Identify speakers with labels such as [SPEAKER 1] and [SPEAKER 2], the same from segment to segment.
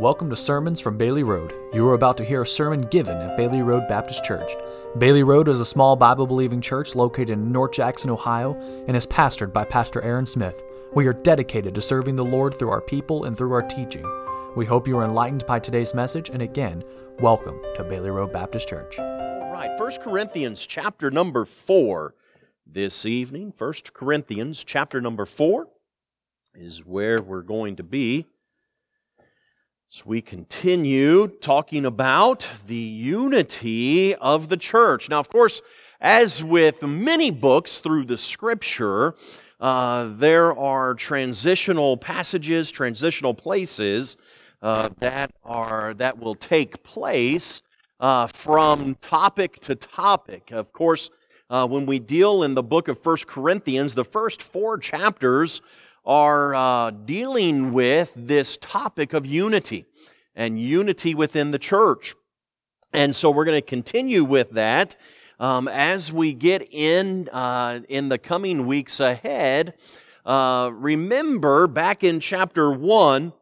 [SPEAKER 1] Welcome to Sermons from Bailey Road. You are about to hear a sermon given at Bailey Road Baptist Church. Bailey Road is a small Bible believing church located in North Jackson, Ohio, and is pastored by Pastor Aaron Smith. We are dedicated to serving the Lord through our people and through our teaching. We hope you are enlightened by today's message, and again, welcome to Bailey Road Baptist Church.
[SPEAKER 2] All right, 1 Corinthians chapter number 4 this evening. 1 Corinthians chapter number 4 is where we're going to be. So we continue talking about the unity of the church. Now, of course, as with many books through the scripture, uh, there are transitional passages, transitional places uh, that are that will take place uh, from topic to topic. Of course, uh, when we deal in the book of First Corinthians, the first four chapters are uh, dealing with this topic of unity and unity within the church. And so we're going to continue with that um, as we get in uh, in the coming weeks ahead. Uh, remember, back in chapter one,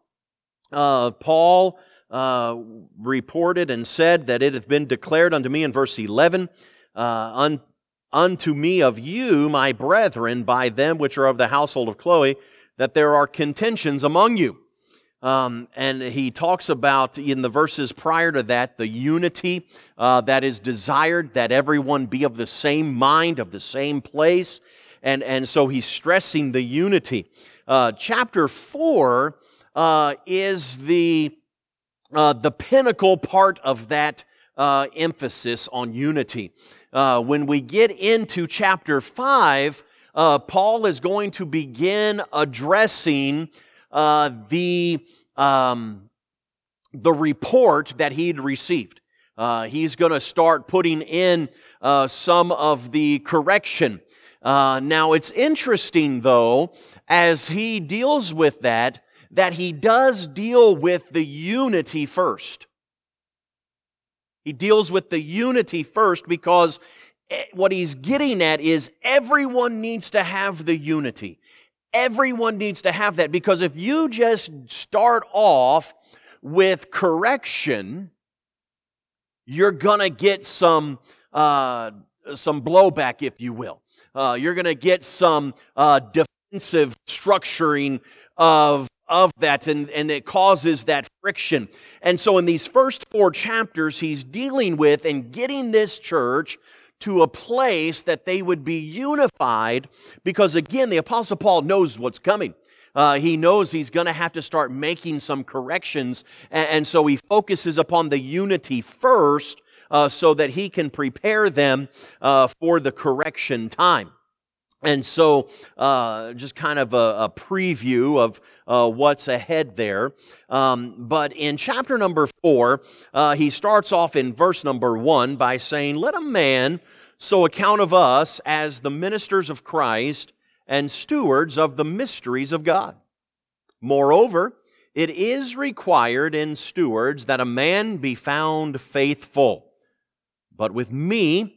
[SPEAKER 2] uh, Paul uh, reported and said that it hath been declared unto me in verse eleven. Uh, un- unto me of you, my brethren, by them which are of the household of Chloe, that there are contentions among you. Um, and he talks about in the verses prior to that the unity uh, that is desired, that everyone be of the same mind, of the same place. And, and so he's stressing the unity. Uh, chapter 4 uh, is the, uh, the pinnacle part of that uh, emphasis on unity. Uh, when we get into chapter 5, uh, Paul is going to begin addressing uh, the um, the report that he'd received. Uh, he's going to start putting in uh, some of the correction. Uh, now, it's interesting though, as he deals with that, that he does deal with the unity first. He deals with the unity first because what he's getting at is everyone needs to have the unity. Everyone needs to have that because if you just start off with correction, you're gonna get some uh, some blowback, if you will. Uh, you're gonna get some uh, defensive structuring of of that, and, and it causes that friction. And so, in these first four chapters, he's dealing with and getting this church to a place that they would be unified because again, the apostle Paul knows what's coming. Uh, he knows he's going to have to start making some corrections. And, and, so he focuses upon the unity first uh, so that he can prepare them uh, for the correction time. And so, uh, just kind of a, a preview of uh, what's ahead there. Um, but in chapter number four, uh, he starts off in verse number one by saying, Let a man so account of us as the ministers of Christ and stewards of the mysteries of God. Moreover, it is required in stewards that a man be found faithful. But with me,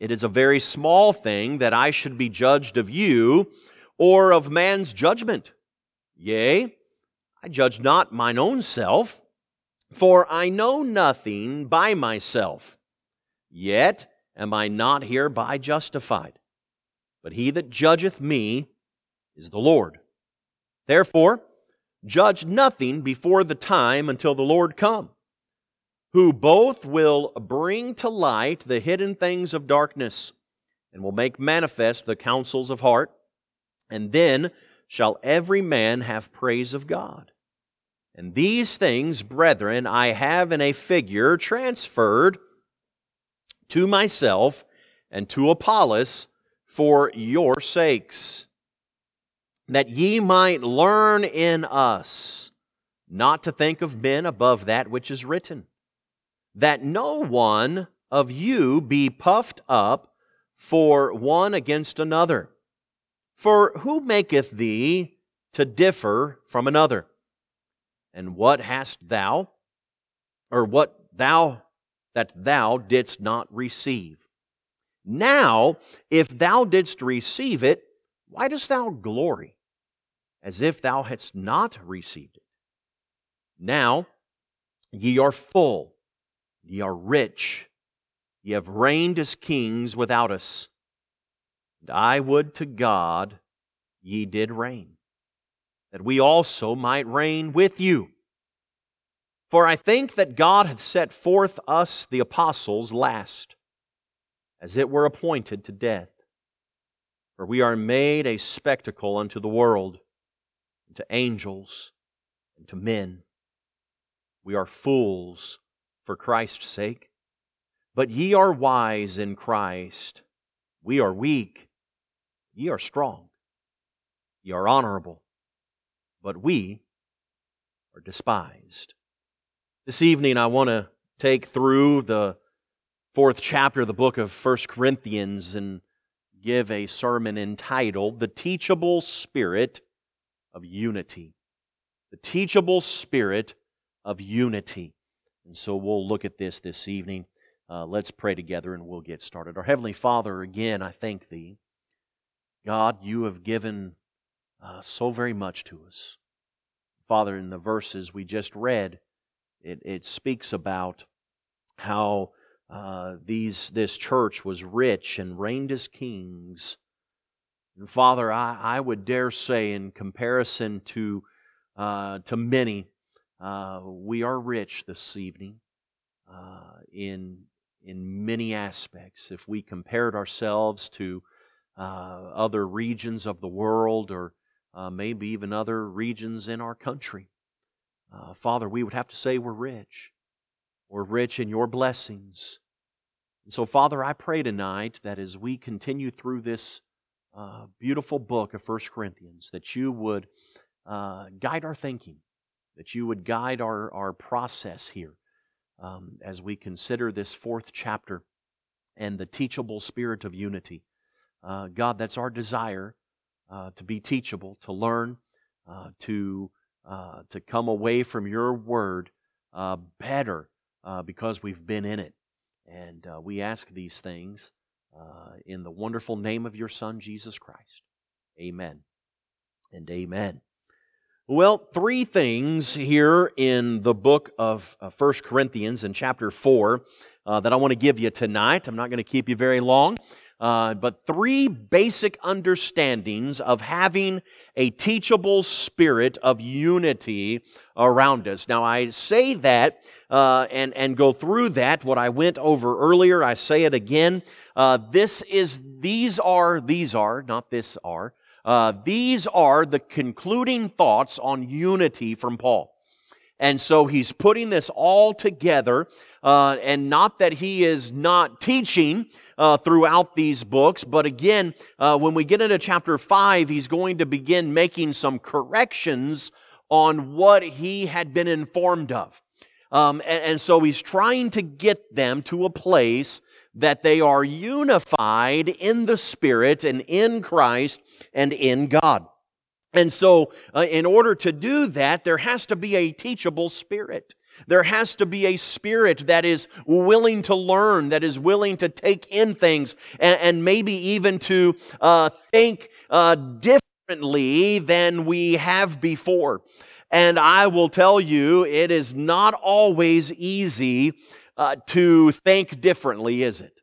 [SPEAKER 2] it is a very small thing that I should be judged of you or of man's judgment. Yea, I judge not mine own self, for I know nothing by myself. Yet am I not hereby justified. But he that judgeth me is the Lord. Therefore, judge nothing before the time until the Lord come who both will bring to light the hidden things of darkness and will make manifest the counsels of heart. And then shall every man have praise of God. And these things, brethren, I have in a figure transferred to myself and to Apollos for your sakes, that ye might learn in us not to think of men above that which is written that no one of you be puffed up for one against another. For who maketh thee to differ from another? And what hast thou, or what thou that thou didst not receive? Now, if thou didst receive it, why dost thou glory, as if thou hadst not received it? Now, Ye are full, ye are rich, ye have reigned as kings without us. And I would to God ye did reign, that we also might reign with you. For I think that God hath set forth us, the apostles, last, as it were appointed to death. For we are made a spectacle unto the world, and to angels, and to men. We are fools for Christ's sake. But ye are wise in Christ. We are weak. Ye are strong. Ye are honorable. But we are despised. This evening, I want to take through the fourth chapter of the book of First Corinthians and give a sermon entitled The Teachable Spirit of Unity. The Teachable Spirit of Unity. And so we'll look at this this evening. Uh, let's pray together and we'll get started. Our Heavenly Father, again, I thank Thee. God, you have given uh, so very much to us. Father, in the verses we just read, it, it speaks about how uh, these this church was rich and reigned as kings. And Father, I, I would dare say, in comparison to uh, to many, uh, we are rich this evening uh, in in many aspects. If we compared ourselves to uh, other regions of the world, or uh, maybe even other regions in our country, uh, Father, we would have to say we're rich. We're rich in your blessings. And so, Father, I pray tonight that as we continue through this beautiful book of First Corinthians, that you would guide our thinking, that you would guide our, our process here um, as we consider this fourth chapter and the teachable spirit of unity. Uh, God, that's our desire uh, to be teachable, to learn, uh, to uh, to come away from your word uh, better uh, because we've been in it. And we ask these things in the wonderful name of your Son, Jesus Christ. Amen and amen. Well, three things here in the book of First Corinthians in chapter 4 that I want to give you tonight. I'm not going to keep you very long. Uh, but three basic understandings of having a teachable spirit of unity around us. Now, I say that uh, and and go through that. What I went over earlier, I say it again. Uh, this is these are these are not this are. Uh, these are the concluding thoughts on unity from Paul. And so he's putting this all together, uh, and not that he is not teaching uh, throughout these books, but again, uh, when we get into chapter 5, he's going to begin making some corrections on what he had been informed of. Um, and, and so he's trying to get them to a place that they are unified in the Spirit and in Christ and in God. And so, uh, in order to do that, there has to be a teachable spirit. There has to be a spirit that is willing to learn, that is willing to take in things, and, and maybe even to uh, think uh, differently than we have before. And I will tell you, it is not always easy uh, to think differently, is it?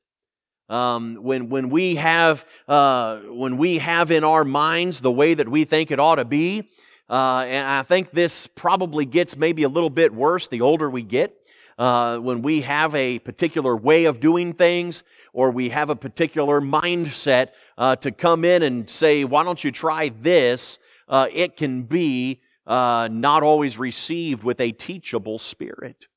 [SPEAKER 2] Um, when when we have uh, when we have in our minds the way that we think it ought to be, uh, and I think this probably gets maybe a little bit worse the older we get. Uh, when we have a particular way of doing things, or we have a particular mindset uh, to come in and say, "Why don't you try this?" Uh, it can be uh, not always received with a teachable spirit.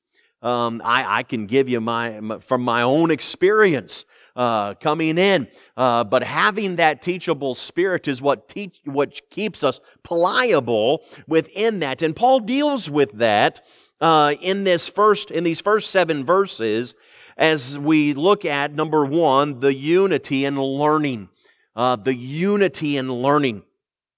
[SPEAKER 2] Um, I, I, can give you my from my own experience uh, coming in. Uh, but having that teachable spirit is what teach, what keeps us pliable within that. And Paul deals with that uh, in this first in these first seven verses as we look at number one, the unity in learning. Uh, the unity in learning.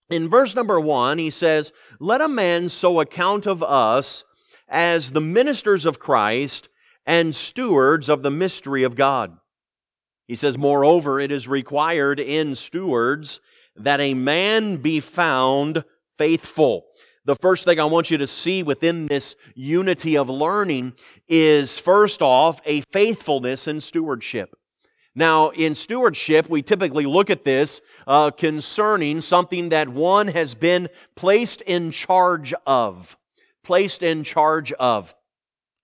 [SPEAKER 2] In verse number one, he says, Let a man so account of us as the ministers of Christ and stewards of the mystery of God. He says, Moreover, it is required in stewards that a man be found faithful. the first thing I want you to see within this unity of learning is first off, a faithfulness in stewardship. Now, in stewardship, we typically look at this uh, concerning something that one has been placed in charge of. Placed in charge of.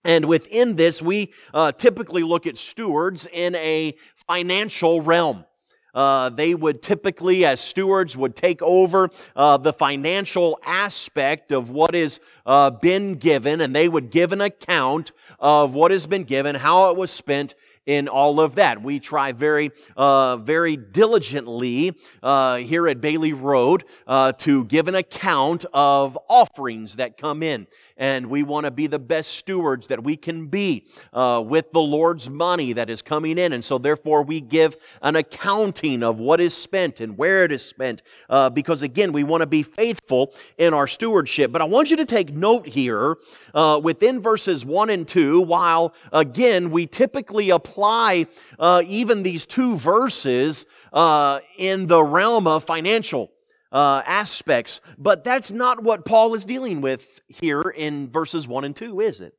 [SPEAKER 2] And within this, we uh, typically look at stewards in a financial realm. Uh, they would typically, as stewards, would take over uh, the financial aspect of what has uh, been given, and they would give an account of what has been given, how it was spent, in all of that. We try very, uh, very diligently uh, here at Bailey Road uh, to give an account of offerings that come in and we want to be the best stewards that we can be uh, with the Lord's money that is coming in. And so, therefore, we give an accounting of what is spent and where it is spent, uh, because again, we want to be faithful in our stewardship. But I want you to take note here uh, within verses one and two. While again, we typically apply uh, even these two verses uh, in the realm of financial uh, aspects. But that's not what Paul is dealing with here in verses 1 and 2, is it?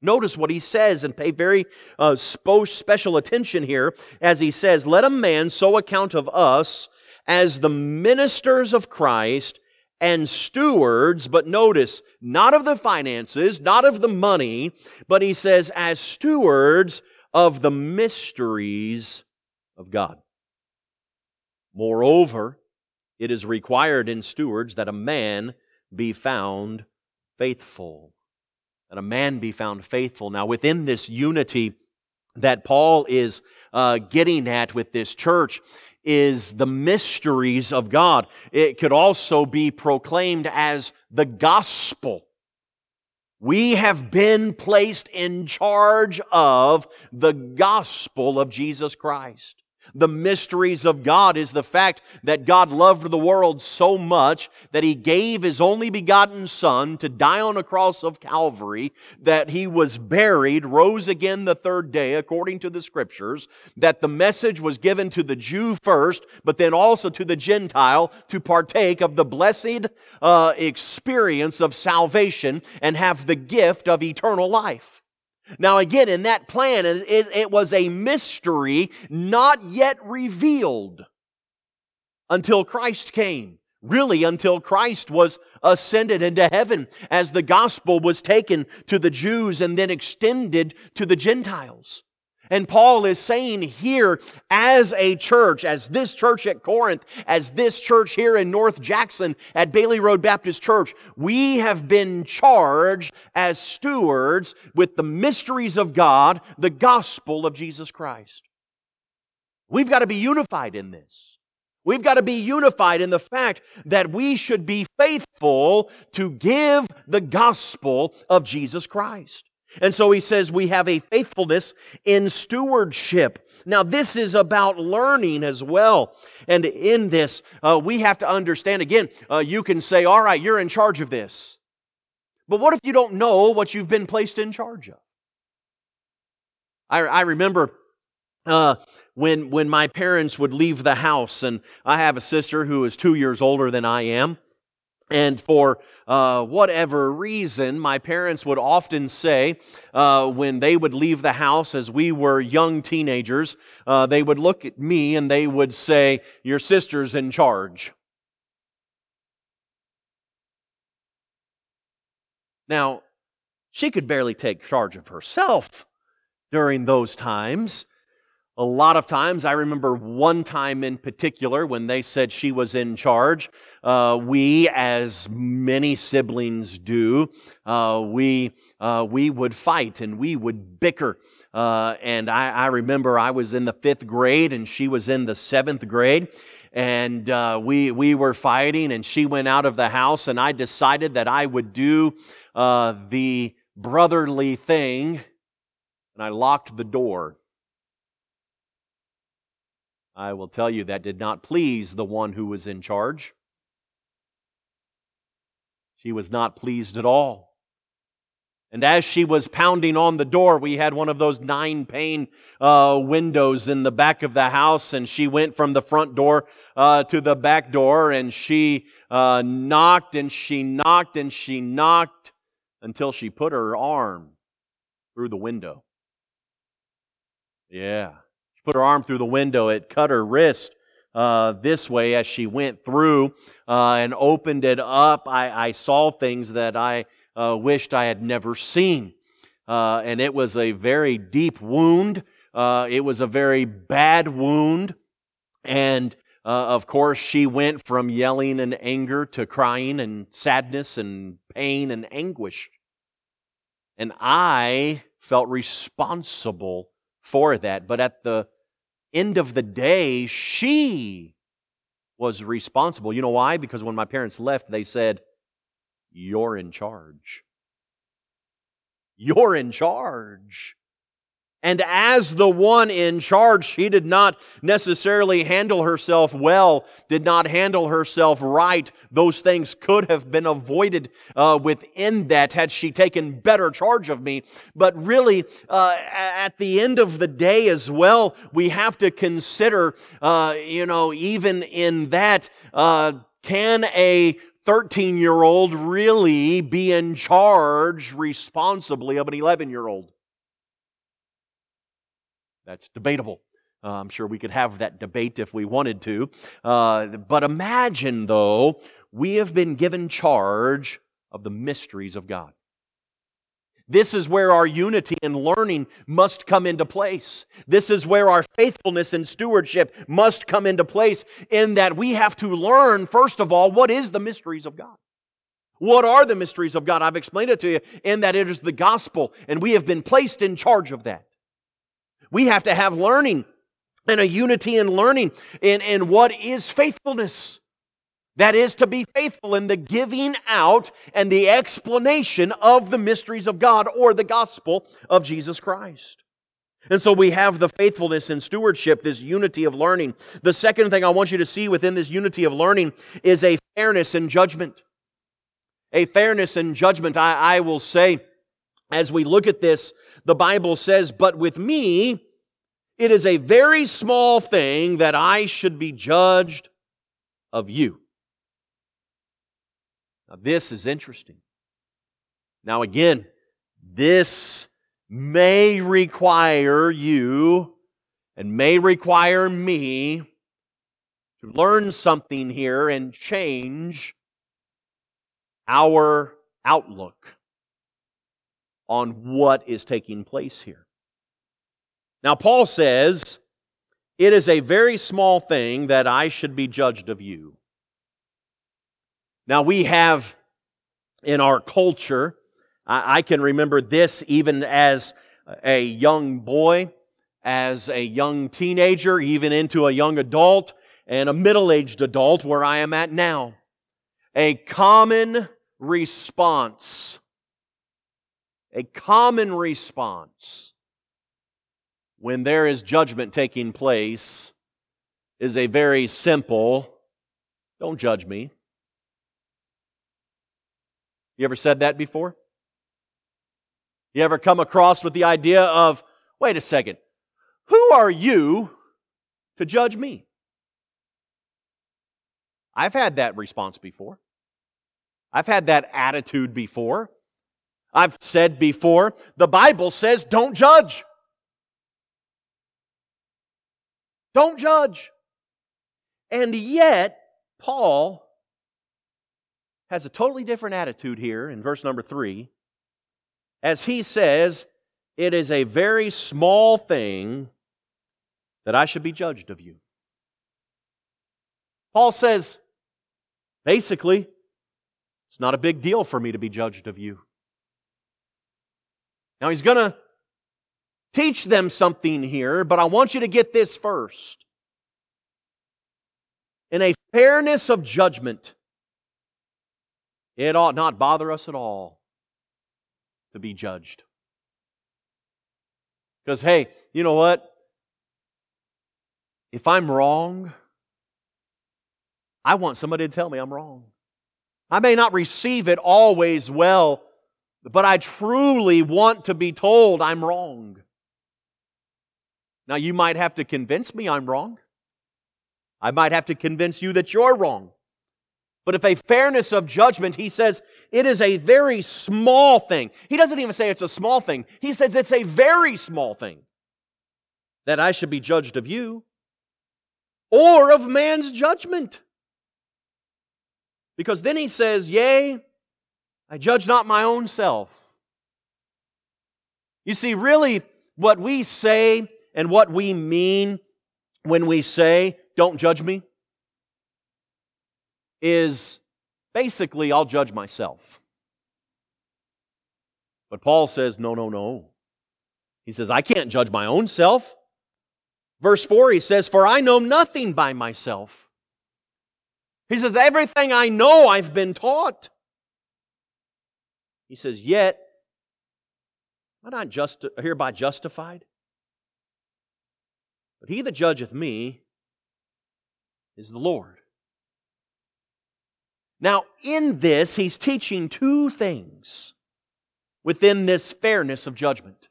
[SPEAKER 2] Notice what he says and pay very uh, special attention here as he says, Let a man so account of us as the ministers of Christ and stewards, but notice, not of the finances, not of the money, but he says, as stewards of the mysteries of God. Moreover, it is required in stewards that a man be found faithful. That a man be found faithful. Now, within this unity that Paul is uh, getting at with this church, is the mysteries of God. It could also be proclaimed as the gospel. We have been placed in charge of the gospel of Jesus Christ the mysteries of God is the fact that God loved the world so much that He gave His only begotten Son to die on a cross of Calvary, that He was buried, rose again the third day, according to the Scriptures, that the message was given to the Jew first, but then also to the Gentile to partake of the blessed uh, experience of salvation and have the gift of eternal life. Now, again, in that plan, it, it, was a mystery not yet revealed until Christ came. Really, until Christ was ascended into heaven as the gospel was taken to the Jews and then extended to the Gentiles. And Paul is saying here, as a church, as this church at Corinth, as this church here in North Jackson at Bailey Road Baptist Church, we have been charged as stewards with the mysteries of God, the gospel of Jesus Christ. We've got to be unified in this. We've got to be unified in the fact that we should be faithful to give the gospel of Jesus Christ. And so he says we have a faithfulness in stewardship. Now, this is about learning as well. And in this, uh, we have to understand again, uh, you can say, all right, you're in charge of this. But what if you don't know what you've been placed in charge of? I, I remember uh, when, when my parents would leave the house, and I have a sister who is two years older than I am. And for uh, whatever reason, my parents would often say uh, when they would leave the house as we were young teenagers, uh, they would look at me and they would say, Your sister's in charge. Now, she could barely take charge of herself during those times. A lot of times, I remember one time in particular when they said she was in charge. Uh, we, as many siblings do, uh, we uh, we would fight and we would bicker. Uh, and I, I, remember I was in the fifth grade and she was in the seventh grade, and uh, we we were fighting. And she went out of the house, and I decided that I would do uh, the brotherly thing, and I locked the door. I will tell you that did not please the one who was in charge. She was not pleased at all. And as she was pounding on the door, we had one of those nine pane uh, windows in the back of the house, and she went from the front door uh, to the back door, and she uh, knocked and she knocked and she knocked until she put her arm through the window. Yeah. Put her arm through the window. It cut her wrist uh, this way as she went through uh, and opened it up. I, I saw things that I uh, wished I had never seen. Uh, and it was a very deep wound. Uh, it was a very bad wound. And uh, of course, she went from yelling and anger to crying and sadness and pain and anguish. And I felt responsible for that. But at the end of the day, she was responsible. You know why? Because when my parents left, they said, You're in charge. You're in charge. And as the one in charge, she did not necessarily handle herself well, did not handle herself right. Those things could have been avoided uh, within that had she taken better charge of me. But really, uh, at the end of the day as well, we have to consider, uh, you know, even in that, uh, can a 13 year old really be in charge responsibly of an 11 year old? That's debatable. Uh, I'm sure we could have that debate if we wanted to. Uh, but imagine, though, we have been given charge of the mysteries of God. This is where our unity and learning must come into place. This is where our faithfulness and stewardship must come into place in that we have to learn, first of all, what is the mysteries of God? What are the mysteries of God? I've explained it to you in that it is the gospel, and we have been placed in charge of that. We have to have learning and a unity in learning in, in what is faithfulness. That is to be faithful in the giving out and the explanation of the mysteries of God or the gospel of Jesus Christ. And so we have the faithfulness and stewardship, this unity of learning. The second thing I want you to see within this unity of learning is a fairness in judgment. A fairness in judgment. I, I will say, as we look at this, the Bible says, But with me, it is a very small thing that I should be judged of you. Now, this is interesting. Now, again, this may require you and may require me to learn something here and change our outlook on what is taking place here. Now, Paul says, It is a very small thing that I should be judged of you. Now, we have in our culture, I, can remember this even as a young boy, as a young teenager, even into a young adult, and a middle aged adult where I am at now. A common response a common response when there is judgment taking place is a very simple don't judge me. You ever said that before? You ever come across with the idea of, wait a second, who are you to judge me? I've had that response before. I've had that attitude before. I've said before, the Bible says don't judge. Don't judge. And yet, Paul has a totally different attitude here in verse number three, as he says, It is a very small thing that I should be judged of you. Paul says, basically, it's not a big deal for me to be judged of you. Now he's going to teach them something here, but I want you to get this first. In a fairness of judgment, it ought not bother us at all to be judged. Because, hey, you know what? If I'm wrong, I want somebody to tell me I'm wrong. I may not receive it always well but I truly want to be told I'm wrong. Now, you might have to convince me I'm wrong. I might have to convince you that you're wrong. But if a fairness of judgment, he says it is a very small thing. He doesn't even say it's a small thing. He says it's a very small thing that I should be judged of you or of man's judgment. Because then he says, Yea, I judge not my own self. You see, really, what we say and what we mean when we say, Don't judge me, is basically, I'll judge myself. But Paul says, No, no, no. He says, I can't judge my own self. Verse 4, he says, For I know nothing by myself. He says, Everything I know I've been taught. He says, Yet, am I not just, hereby justified? But he that judgeth me is the Lord. Now, in this, he's teaching two things within this fairness of judgment.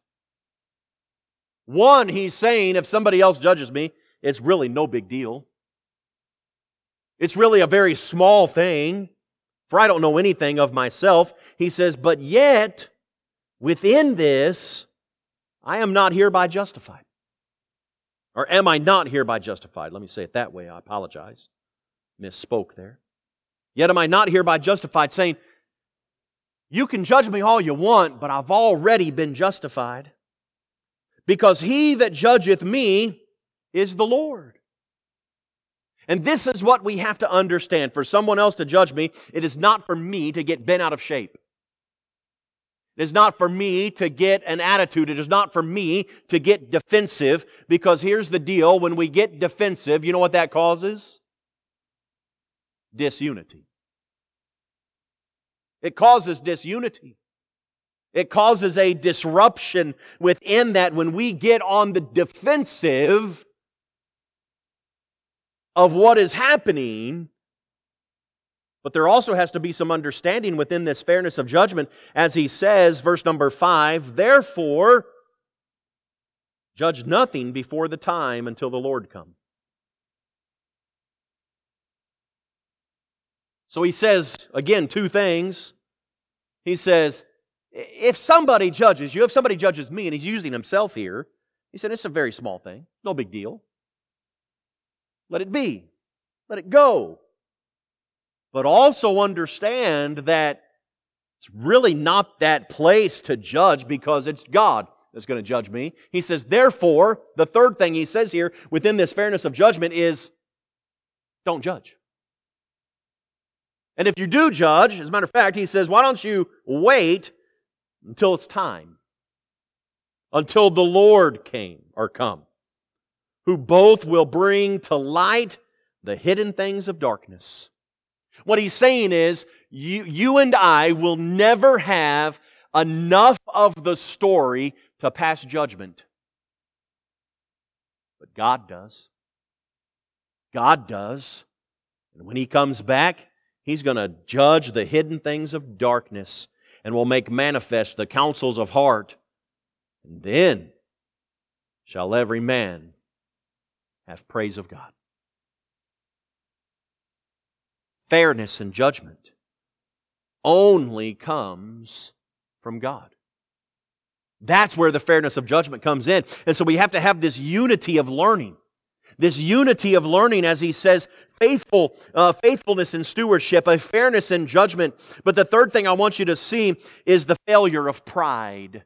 [SPEAKER 2] One, he's saying if somebody else judges me, it's really no big deal. It's really a very small thing, for I don't know anything of myself. He says, but yet, within this, I am not hereby justified. Or am I not hereby justified? Let me say it that way. I apologize. Misspoke there. Yet am I not hereby justified, saying, You can judge me all you want, but I've already been justified because he that judgeth me is the Lord. And this is what we have to understand. For someone else to judge me, it is not for me to get bent out of shape. It is not for me to get an attitude. It is not for me to get defensive because here's the deal. When we get defensive, you know what that causes? Disunity. It causes disunity. It causes a disruption within that when we get on the defensive of what is happening. But there also has to be some understanding within this fairness of judgment, as he says, verse number five, therefore, judge nothing before the time until the Lord come. So he says, again, two things. He says, if somebody judges you, if somebody judges me, and he's using himself here, he said, it's a very small thing, no big deal. Let it be, let it go. But also understand that it's really not that place to judge because it's God that's going to judge me. He says, therefore, the third thing he says here within this fairness of judgment is don't judge. And if you do judge, as a matter of fact, he says, why don't you wait until it's time, until the Lord came or come, who both will bring to light the hidden things of darkness. What he's saying is, you, you and I will never have enough of the story to pass judgment. But God does. God does. And when he comes back, he's going to judge the hidden things of darkness and will make manifest the counsels of heart. And then shall every man have praise of God. Fairness and judgment only comes from God. That's where the fairness of judgment comes in. And so we have to have this unity of learning. This unity of learning, as he says, faithful, uh, faithfulness and stewardship, a fairness and judgment. But the third thing I want you to see is the failure of pride.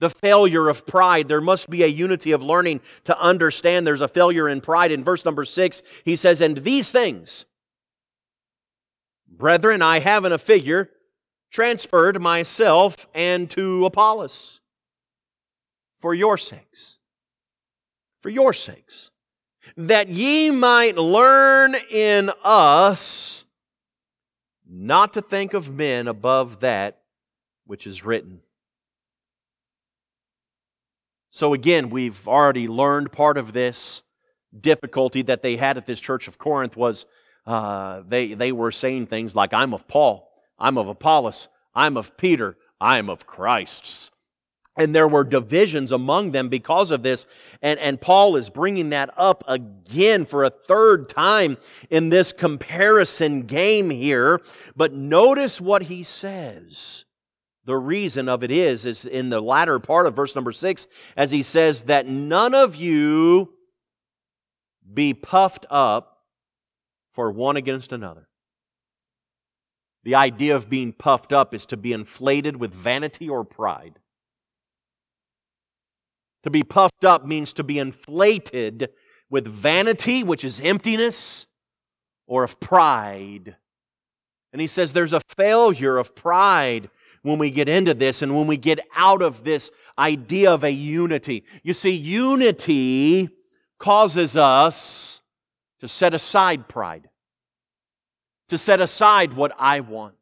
[SPEAKER 2] The failure of pride. There must be a unity of learning to understand there's a failure in pride. In verse number six, he says, And these things, brethren, I have in a figure transferred myself and to Apollos for your sakes. For your sakes that ye might learn in us not to think of men above that which is written. So again, we've already learned part of this difficulty that they had at this church of Corinth was uh, they, they were saying things like, I'm of Paul, I'm of Apollos, I'm of Peter, I am of Christ's. And there were divisions among them because of this. And, and Paul is bringing that up again for a third time in this comparison game here. But notice what he says. The reason of it is, is in the latter part of verse number six, as he says that none of you be puffed up for one against another. The idea of being puffed up is to be inflated with vanity or pride. To be puffed up means to be inflated with vanity, which is emptiness, or of pride. And he says there's a failure of pride when we get into this and when we get out of this idea of a unity. You see, unity causes us to set aside pride, to set aside what I want.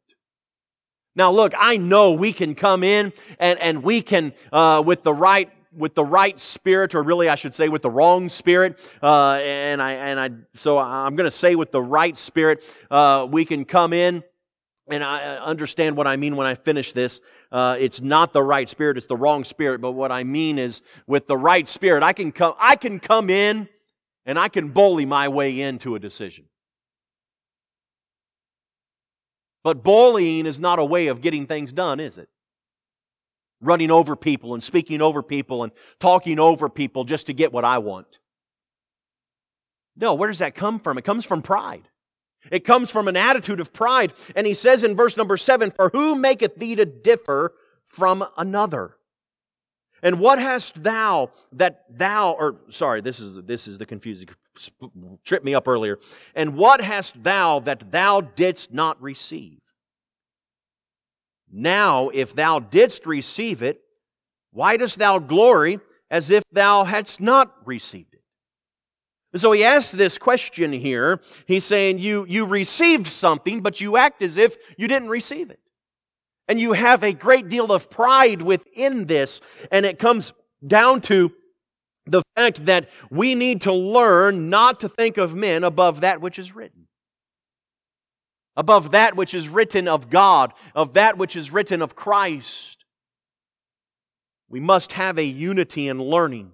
[SPEAKER 2] Now, look, I know we can come in and, and we can, uh, with the right with the right spirit, or really I should say with the wrong spirit, uh, and I and I so I'm going to say with the right spirit, uh, we can come in and I understand what I mean when I finish this. Uh, it's not the right spirit; it's the wrong spirit. But what I mean is, with the right spirit, I can come. I can come in, and I can bully my way into a decision. But bullying is not a way of getting things done, is it? Running over people and speaking over people and talking over people just to get what I want. No, where does that come from? It comes from pride. It comes from an attitude of pride. And he says in verse number seven, For who maketh thee to differ from another? And what hast thou that thou, or sorry, this is, this is the confusing, tripped me up earlier. And what hast thou that thou didst not receive? Now, if thou didst receive it, why dost thou glory as if thou hadst not received it? So he asks this question here. He's saying you, you received something, but you act as if you didn't receive it. And you have a great deal of pride within this, and it comes down to the fact that we need to learn not to think of men above that which is written. Above that which is written of God, of that which is written of Christ. We must have a unity in learning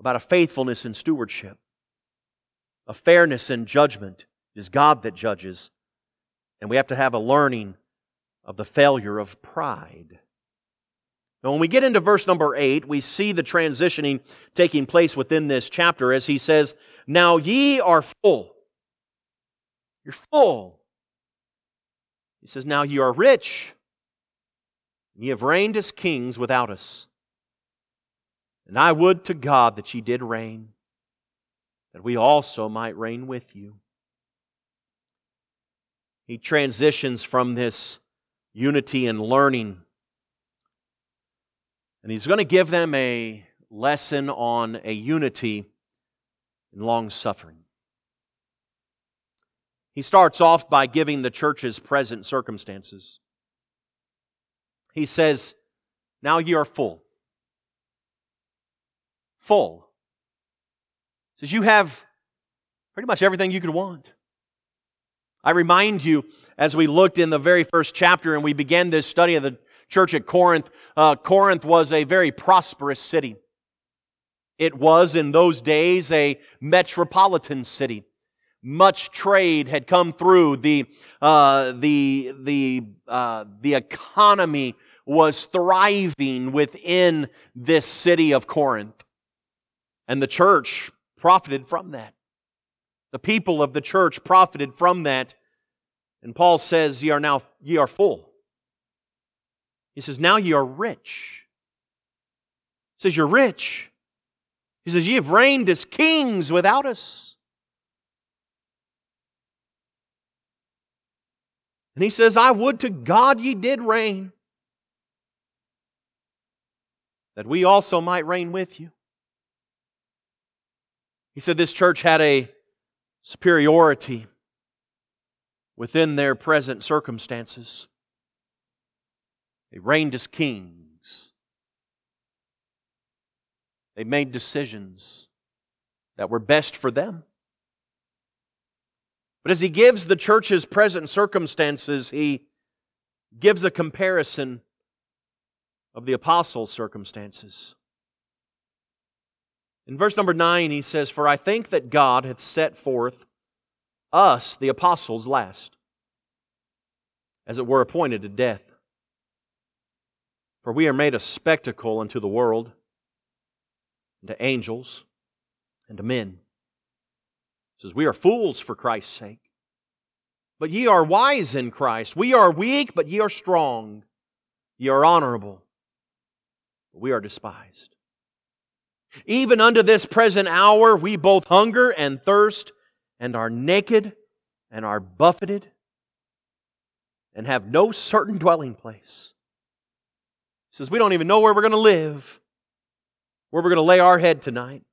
[SPEAKER 2] about a faithfulness in stewardship, a fairness in judgment. It is God that judges. And we have to have a learning of the failure of pride. Now, when we get into verse number eight, we see the transitioning taking place within this chapter as he says, Now ye are full. You're full. He says, Now ye are rich. Ye have reigned as kings without us. And I would to God that ye did reign, that we also might reign with you. He transitions from this unity and learning, and he's going to give them a lesson on a unity in long suffering. He starts off by giving the church's present circumstances. He says, Now ye are full full. says you have pretty much everything you could want. I remind you, as we looked in the very first chapter and we began this study of the church at Corinth, uh, Corinth was a very prosperous city. It was in those days a metropolitan city. Much trade had come through. The, uh, the, the, uh, the economy was thriving within this city of Corinth. And the church profited from that. The people of the church profited from that. And Paul says, Ye are now ye are full. He says, Now ye are rich. He says, You're rich. He says, Ye have reigned as kings without us. And he says, I would to God ye did reign, that we also might reign with you. He said this church had a superiority within their present circumstances. They reigned as kings. They made decisions that were best for them. But as he gives the church's present circumstances, he gives a comparison of the apostles' circumstances. In verse number 9, he says, For I think that God hath set forth us, the apostles, last, as it were appointed to death. For we are made a spectacle unto the world, and to angels, and to men. He says, We are fools for Christ's sake. But ye are wise in Christ. We are weak, but ye are strong. Ye are honorable, but we are despised. Even unto this present hour, we both hunger and thirst, and are naked, and are buffeted, and have no certain dwelling place. He says, We don't even know where we're going to live, where we're going to lay our head tonight.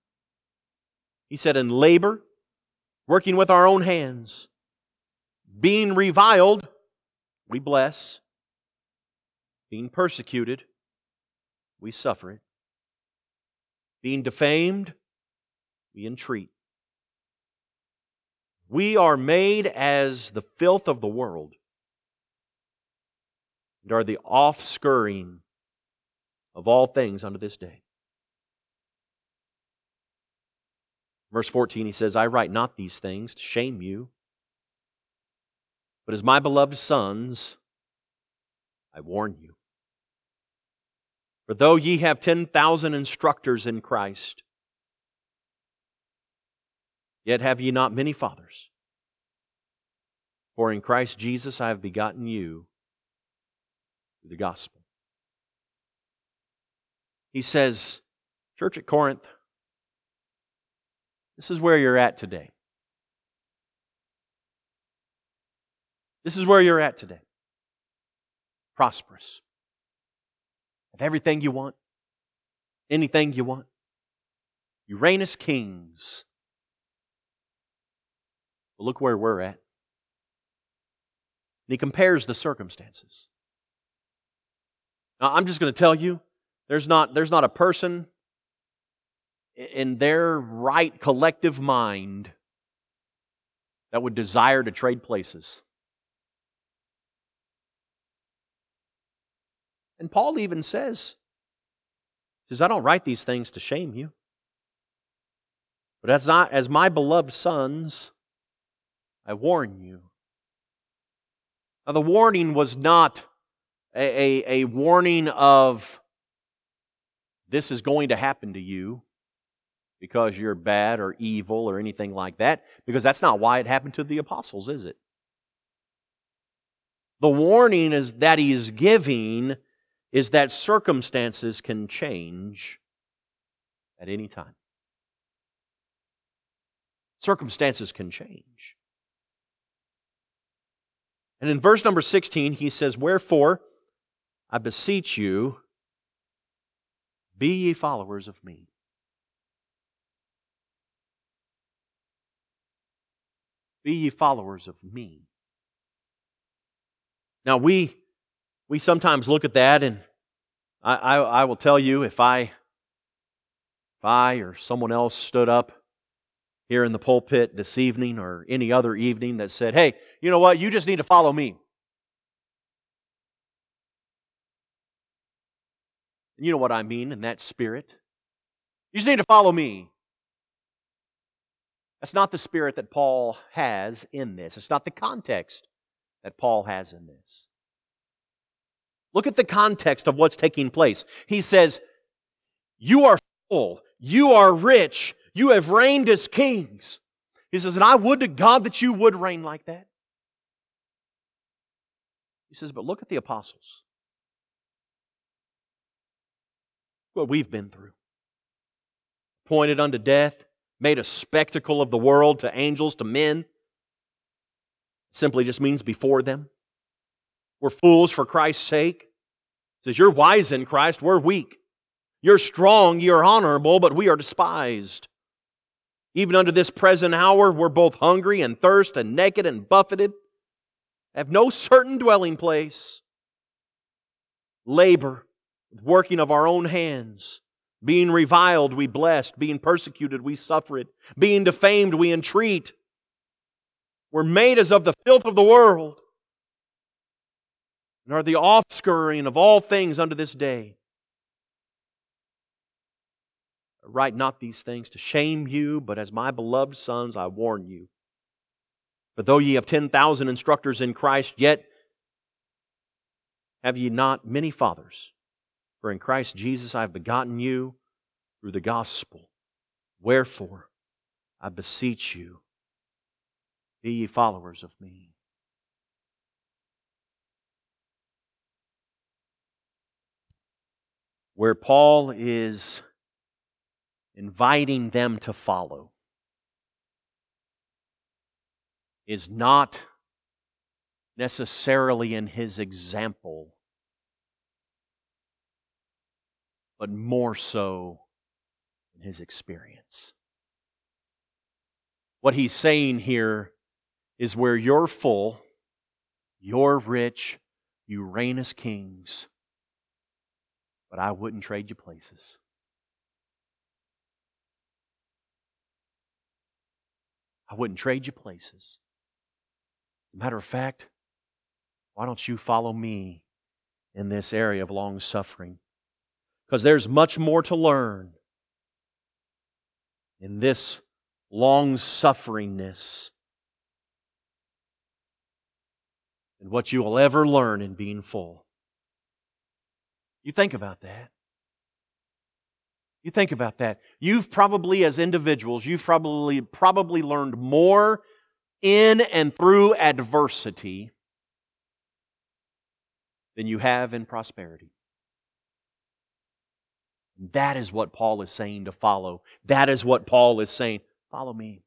[SPEAKER 2] He said, In labor, working with our own hands, being reviled, we bless, being persecuted, we suffer it. Being defamed, we entreat. We are made as the filth of the world and are the offscouring of all things unto this day. Verse 14, he says, I write not these things to shame you, but as my beloved sons, I warn you. For though ye have 10,000 instructors in Christ, yet have ye not many fathers. For in Christ Jesus I have begotten you through the gospel. He says, Church at Corinth, this is where you're at today. This is where you're at today. Prosperous everything you want, anything you want. As kings. But look where we're at. And he compares the circumstances. Now, I'm just going to tell you there's not, there's not a person in their right collective mind that would desire to trade places. And Paul even says, says, I don't write these things to shame you. But as, I, as my beloved sons, I warn you. Now, the warning was not a, a, a warning of this is going to happen to you because you're bad or evil or anything like that, because that's not why it happened to the apostles, is it? The warning is that he's giving is that circumstances can change at any time. Circumstances can change. And in verse number 16, he says, Wherefore, I beseech you, be ye followers of me. Be ye followers of me. Now, we we sometimes look at that, and I, I, I will tell you if I, if I or someone else stood up here in the pulpit this evening or any other evening that said, hey, you know what, you just need to follow me. And you know what I mean in that spirit. You just need to follow me. That's not the spirit that Paul has in this. It's not the context that Paul has in this. Look at the context of what's taking place. He says, You are full, you are rich, you have reigned as kings. He says, And I would to God that you would reign like that. He says, But look at the apostles. What we've been through. Pointed unto death, made a spectacle of the world to angels, to men. Simply just means before them. We're fools for Christ's sake. Says, You're wise in Christ, we're weak. You're strong, you're honorable, but we are despised. Even unto this present hour, we're both hungry and thirst and naked and buffeted, have no certain dwelling place. Labor, working of our own hands. Being reviled, we blessed. Being persecuted, we suffer it. Being defamed, we entreat. We're made as of the filth of the world and are the offscouring of all things unto this day. I write not these things to shame you, but as my beloved sons I warn you. But though ye have ten thousand instructors in Christ, yet have ye not many fathers. For in Christ Jesus I have begotten you through the gospel. Wherefore, I beseech you, be ye followers of me. Where Paul is inviting them to follow is not necessarily in his example, but more so in his experience. What he's saying here is where you're full, you're rich, you reign as kings, but I wouldn't trade you places. I wouldn't trade you places. As a matter of fact, why don't you follow me in this area of long suffering? Because there's much more to learn in this long sufferingness than what you will ever learn in being full. You think about that. You think about that. You've probably, as individuals, you've probably, probably learned more in and through adversity than you have in prosperity. That is what Paul is saying to follow. That is what Paul is saying. Follow me.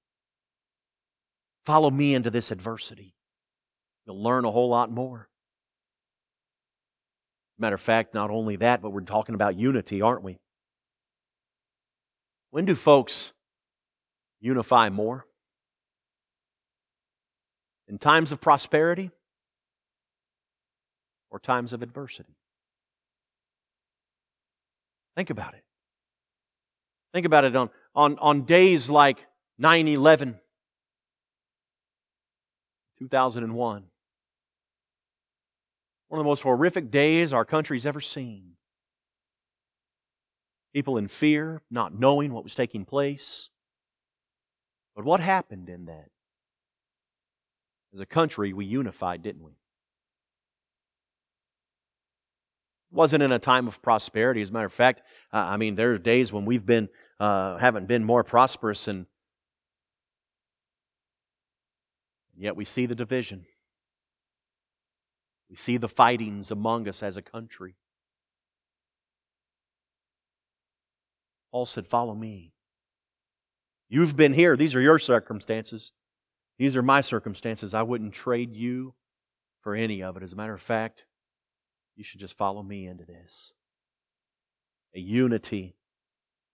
[SPEAKER 2] Follow me into this adversity. You'll learn a whole lot more. Matter of fact, not only that, but we're talking about unity, aren't we? When do folks unify more? In times of prosperity or times of adversity? Think about it. Think about it on, on, on days like 9 11, 2001. One of the most horrific days our country's ever seen. People in fear, not knowing what was taking place. But what happened in that? As a country, we unified, didn't we? It wasn't in a time of prosperity. As a matter of fact, I mean, there are days when we've been, uh, haven't been more prosperous, and yet we see the division. We see the fightings among us as a country. Paul said, Follow me. You've been here. These are your circumstances. These are my circumstances. I wouldn't trade you for any of it. As a matter of fact, you should just follow me into this. A unity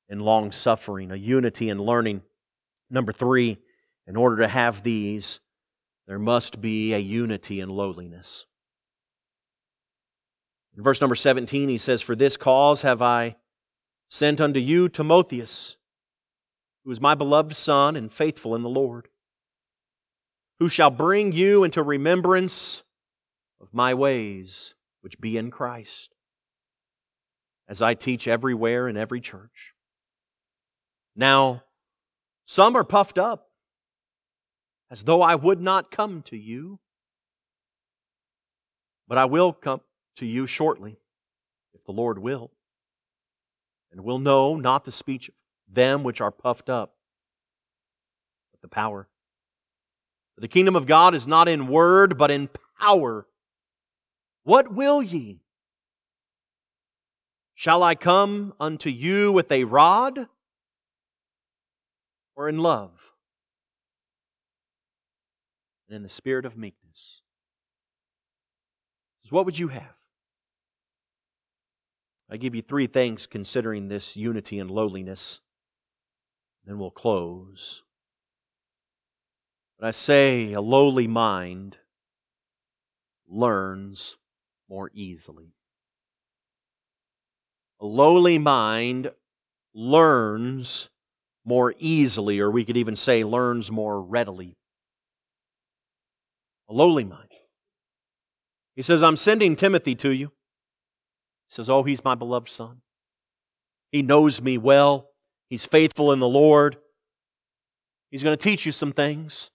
[SPEAKER 2] in long suffering, a unity in learning. Number three, in order to have these, there must be a unity in lowliness. In verse number 17, he says, For this cause have I sent unto you Timotheus, who is my beloved son and faithful in the Lord, who shall bring you into remembrance of my ways which be in Christ, as I teach everywhere in every church. Now, some are puffed up, as though I would not come to you, but I will come to you shortly, if the Lord will and will know not the speech of them which are puffed up, but the power. For the kingdom of God is not in word, but in power. What will ye? Shall I come unto you with a rod or in love and in the spirit of meekness? What would you have? I give you three things considering this unity and lowliness. Then we'll close. But I say a lowly mind learns more easily. A lowly mind learns more easily, or we could even say learns more readily. A lowly mind. He says, I'm sending Timothy to you. Says, Oh, he's my beloved son. He knows me well. He's faithful in the Lord. He's going to teach you some things.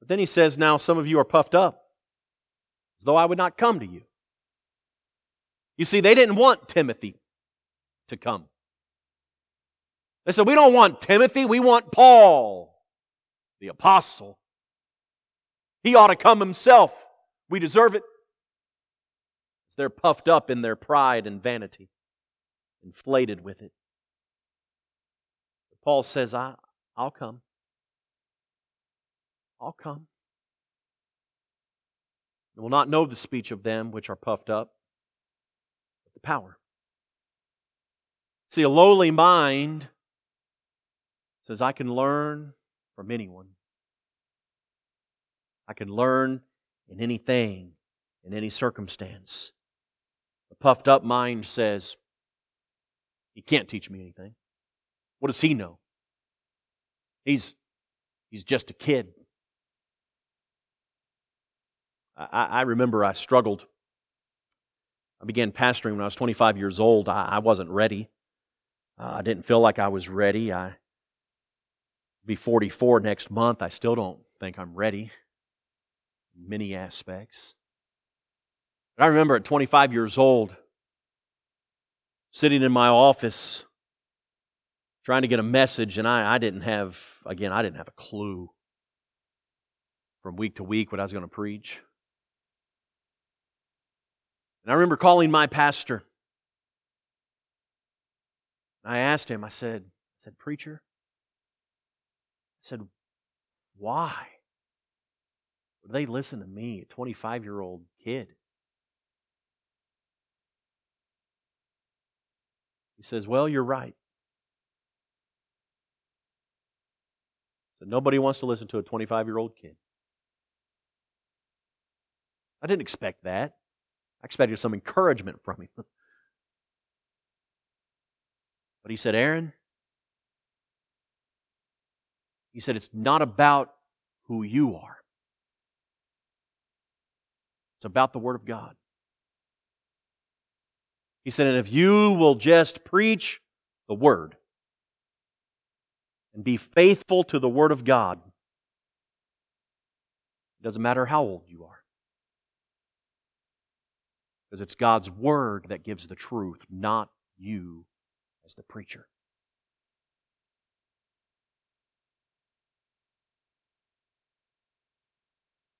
[SPEAKER 2] But then he says, Now some of you are puffed up, as though I would not come to you. You see, they didn't want Timothy to come. They said, We don't want Timothy, we want Paul, the apostle. He ought to come himself. We deserve it. They're puffed up in their pride and vanity, inflated with it. But Paul says, I, I'll come. I'll come. And will not know the speech of them which are puffed up, but the power. See, a lowly mind says, I can learn from anyone. I can learn in anything, in any circumstance. Puffed up mind says, He can't teach me anything. What does he know? He's, he's just a kid. I, I remember I struggled. I began pastoring when I was 25 years old. I, I wasn't ready. Uh, I didn't feel like I was ready. I be 44 next month. I still don't think I'm ready in many aspects. I remember at 25 years old, sitting in my office trying to get a message, and I, I didn't have, again, I didn't have a clue from week to week what I was going to preach. And I remember calling my pastor. I asked him, I said, I said, Preacher, I said, Why? Would they listen to me, a 25 year old kid? Says, Well, you're right. So nobody wants to listen to a 25 year old kid. I didn't expect that. I expected some encouragement from him. but he said, Aaron, he said, It's not about who you are, it's about the Word of God. He said, And if you will just preach the Word and be faithful to the Word of God, it doesn't matter how old you are. Because it's God's Word that gives the truth, not you as the preacher.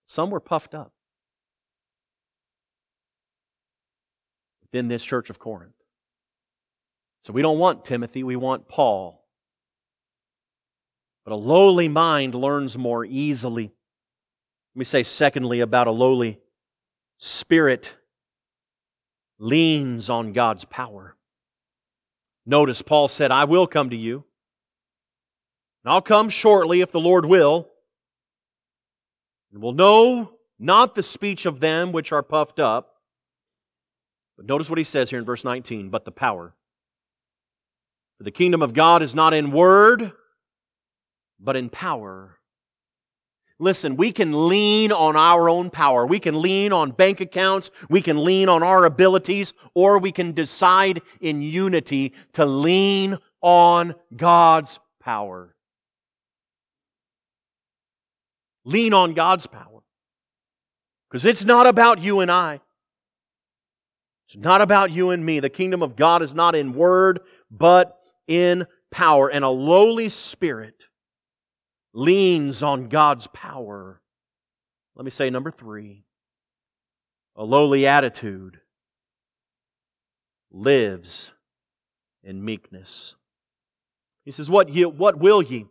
[SPEAKER 2] Some were puffed up within this church of Corinth. So we don't want Timothy, we want Paul. But a lowly mind learns more easily. Let me say, secondly, about a lowly spirit leans on God's power. Notice Paul said, I will come to you. And I'll come shortly if the Lord will and will know not the speech of them which are puffed up. But notice what he says here in verse 19, but the power. For the kingdom of God is not in word, but in power. Listen, we can lean on our own power. We can lean on bank accounts. We can lean on our abilities, or we can decide in unity to lean on God's power. Lean on God's power. Because it's not about you and I. It's not about you and me. The kingdom of God is not in word, but in power. And a lowly spirit leans on God's power. Let me say number three a lowly attitude lives in meekness. He says, What, ye, what will ye?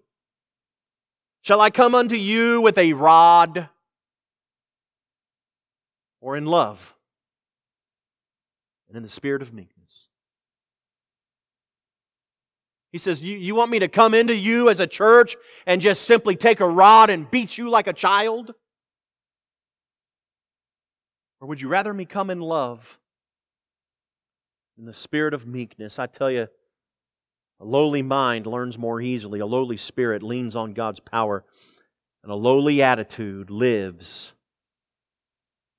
[SPEAKER 2] Shall I come unto you with a rod or in love and in the spirit of meekness? He says, you, you want me to come into you as a church and just simply take a rod and beat you like a child? Or would you rather me come in love in the spirit of meekness? I tell you, a lowly mind learns more easily. A lowly spirit leans on God's power. And a lowly attitude lives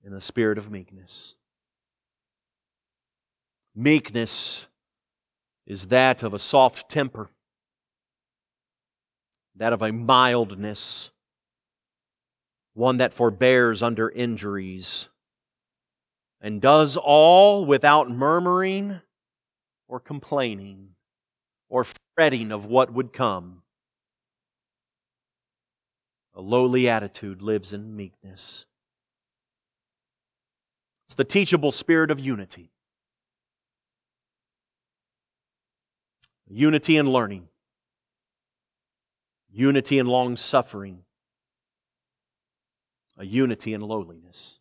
[SPEAKER 2] in the spirit of meekness. Meekness is that of a soft temper, that of a mildness, one that forbears under injuries, and does all without murmuring or complaining or fretting of what would come. A lowly attitude lives in meekness. It's the teachable spirit of unity. Unity in learning, unity in long suffering, a unity in lowliness.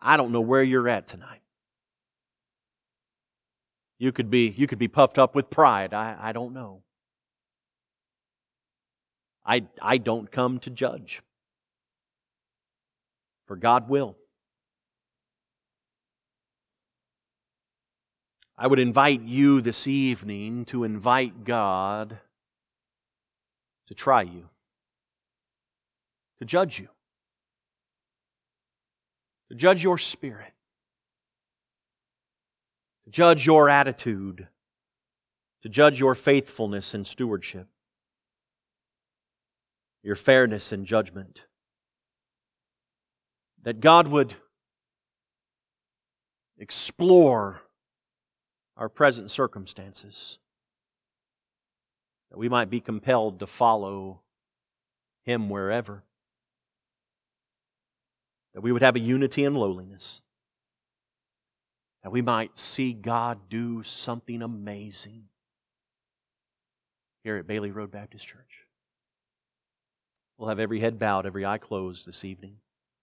[SPEAKER 2] I don't know where you're at tonight. You could be, you could be puffed up with pride. I, I don't know. I, I don't come to judge. For God will. I would invite you this evening to invite God to try you, to judge you, to judge your spirit, to judge your attitude, to judge your faithfulness and stewardship, your fairness and judgment. That God would explore our present circumstances, that we might be compelled to follow Him wherever, that we would have a unity and lowliness, that we might see God do something amazing here at Bailey Road Baptist Church. We'll have every head bowed, every eye closed this evening.